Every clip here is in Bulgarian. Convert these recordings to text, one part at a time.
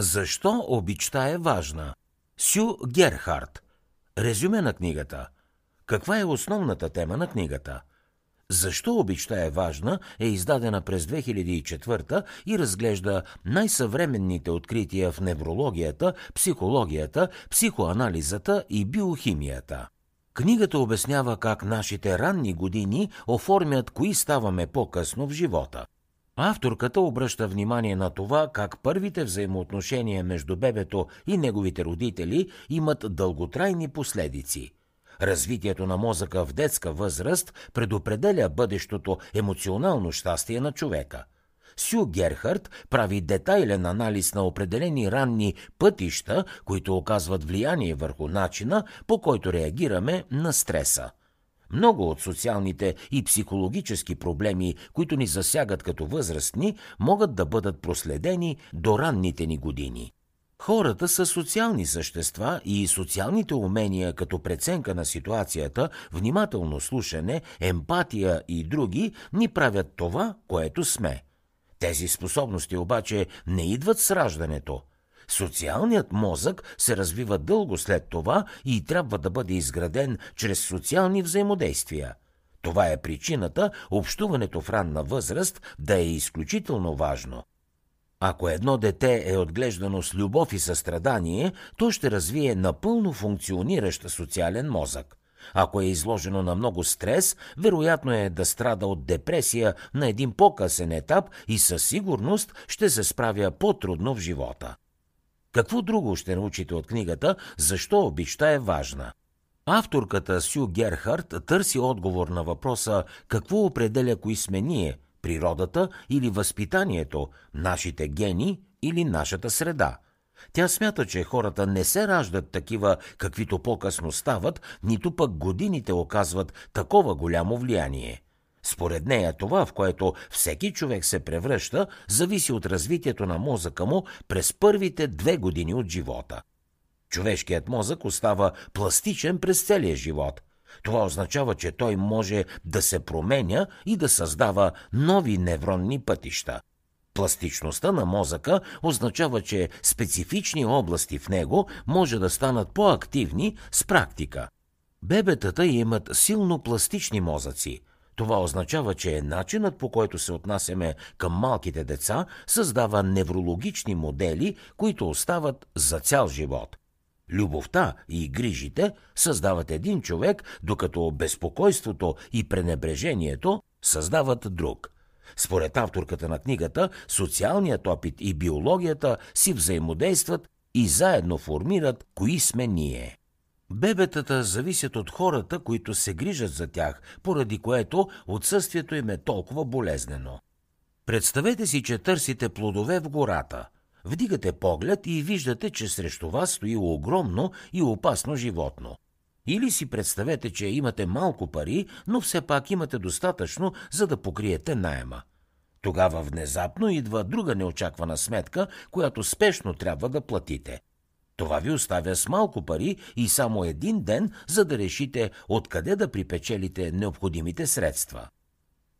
Защо обичта е важна? Сю Герхард. Резюме на книгата. Каква е основната тема на книгата? Защо обичта е важна е издадена през 2004 и разглежда най-съвременните открития в неврологията, психологията, психоанализата и биохимията. Книгата обяснява как нашите ранни години оформят кои ставаме по-късно в живота. Авторката обръща внимание на това как първите взаимоотношения между бебето и неговите родители имат дълготрайни последици. Развитието на мозъка в детска възраст предопределя бъдещото емоционално щастие на човека. Сю Герхард прави детайлен анализ на определени ранни пътища, които оказват влияние върху начина, по който реагираме на стреса. Много от социалните и психологически проблеми, които ни засягат като възрастни, могат да бъдат проследени до ранните ни години. Хората са социални същества и социалните умения като преценка на ситуацията, внимателно слушане, емпатия и други ни правят това, което сме. Тези способности обаче не идват с раждането. Социалният мозък се развива дълго след това и трябва да бъде изграден чрез социални взаимодействия. Това е причината общуването в ранна възраст да е изключително важно. Ако едно дете е отглеждано с любов и състрадание, то ще развие напълно функциониращ социален мозък. Ако е изложено на много стрес, вероятно е да страда от депресия на един по-късен етап и със сигурност ще се справя по-трудно в живота. Какво друго ще научите от книгата «Защо обичта е важна»? Авторката Сю Герхард търси отговор на въпроса какво определя кои сме ние – природата или възпитанието, нашите гени или нашата среда. Тя смята, че хората не се раждат такива, каквито по-късно стават, нито пък годините оказват такова голямо влияние. Според нея това, в което всеки човек се превръща, зависи от развитието на мозъка му през първите две години от живота. Човешкият мозък остава пластичен през целия живот – това означава, че той може да се променя и да създава нови невронни пътища. Пластичността на мозъка означава, че специфични области в него може да станат по-активни с практика. Бебетата имат силно пластични мозъци. Това означава, че начинът по който се отнасяме към малките деца създава неврологични модели, които остават за цял живот. Любовта и грижите създават един човек, докато безпокойството и пренебрежението създават друг. Според авторката на книгата, социалният опит и биологията си взаимодействат и заедно формират кои сме ние. Бебетата зависят от хората, които се грижат за тях, поради което отсъствието им е толкова болезнено. Представете си, че търсите плодове в гората – Вдигате поглед и виждате, че срещу вас стои огромно и опасно животно. Или си представете, че имате малко пари, но все пак имате достатъчно, за да покриете найема. Тогава внезапно идва друга неочаквана сметка, която спешно трябва да платите. Това ви оставя с малко пари и само един ден, за да решите откъде да припечелите необходимите средства.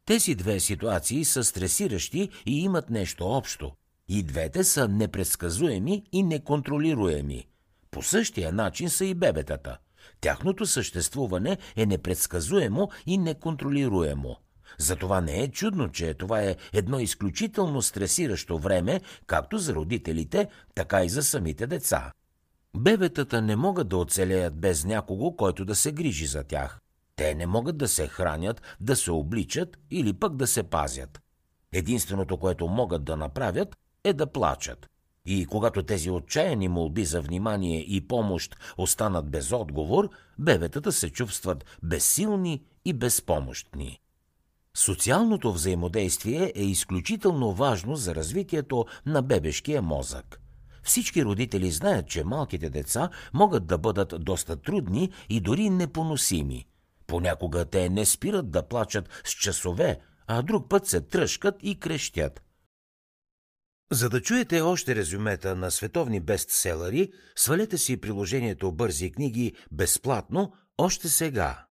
Тези две ситуации са стресиращи и имат нещо общо. И двете са непредсказуеми и неконтролируеми. По същия начин са и бебетата. Тяхното съществуване е непредсказуемо и неконтролируемо. Затова не е чудно, че това е едно изключително стресиращо време, както за родителите, така и за самите деца. Бебетата не могат да оцелеят без някого, който да се грижи за тях. Те не могат да се хранят, да се обличат или пък да се пазят. Единственото, което могат да направят, е да плачат. И когато тези отчаяни молби за внимание и помощ останат без отговор, бебетата се чувстват безсилни и безпомощни. Социалното взаимодействие е изключително важно за развитието на бебешкия мозък. Всички родители знаят, че малките деца могат да бъдат доста трудни и дори непоносими. Понякога те не спират да плачат с часове, а друг път се тръжкат и крещят – за да чуете още резюмета на световни бестселери, свалете си приложението Бързи книги безплатно още сега.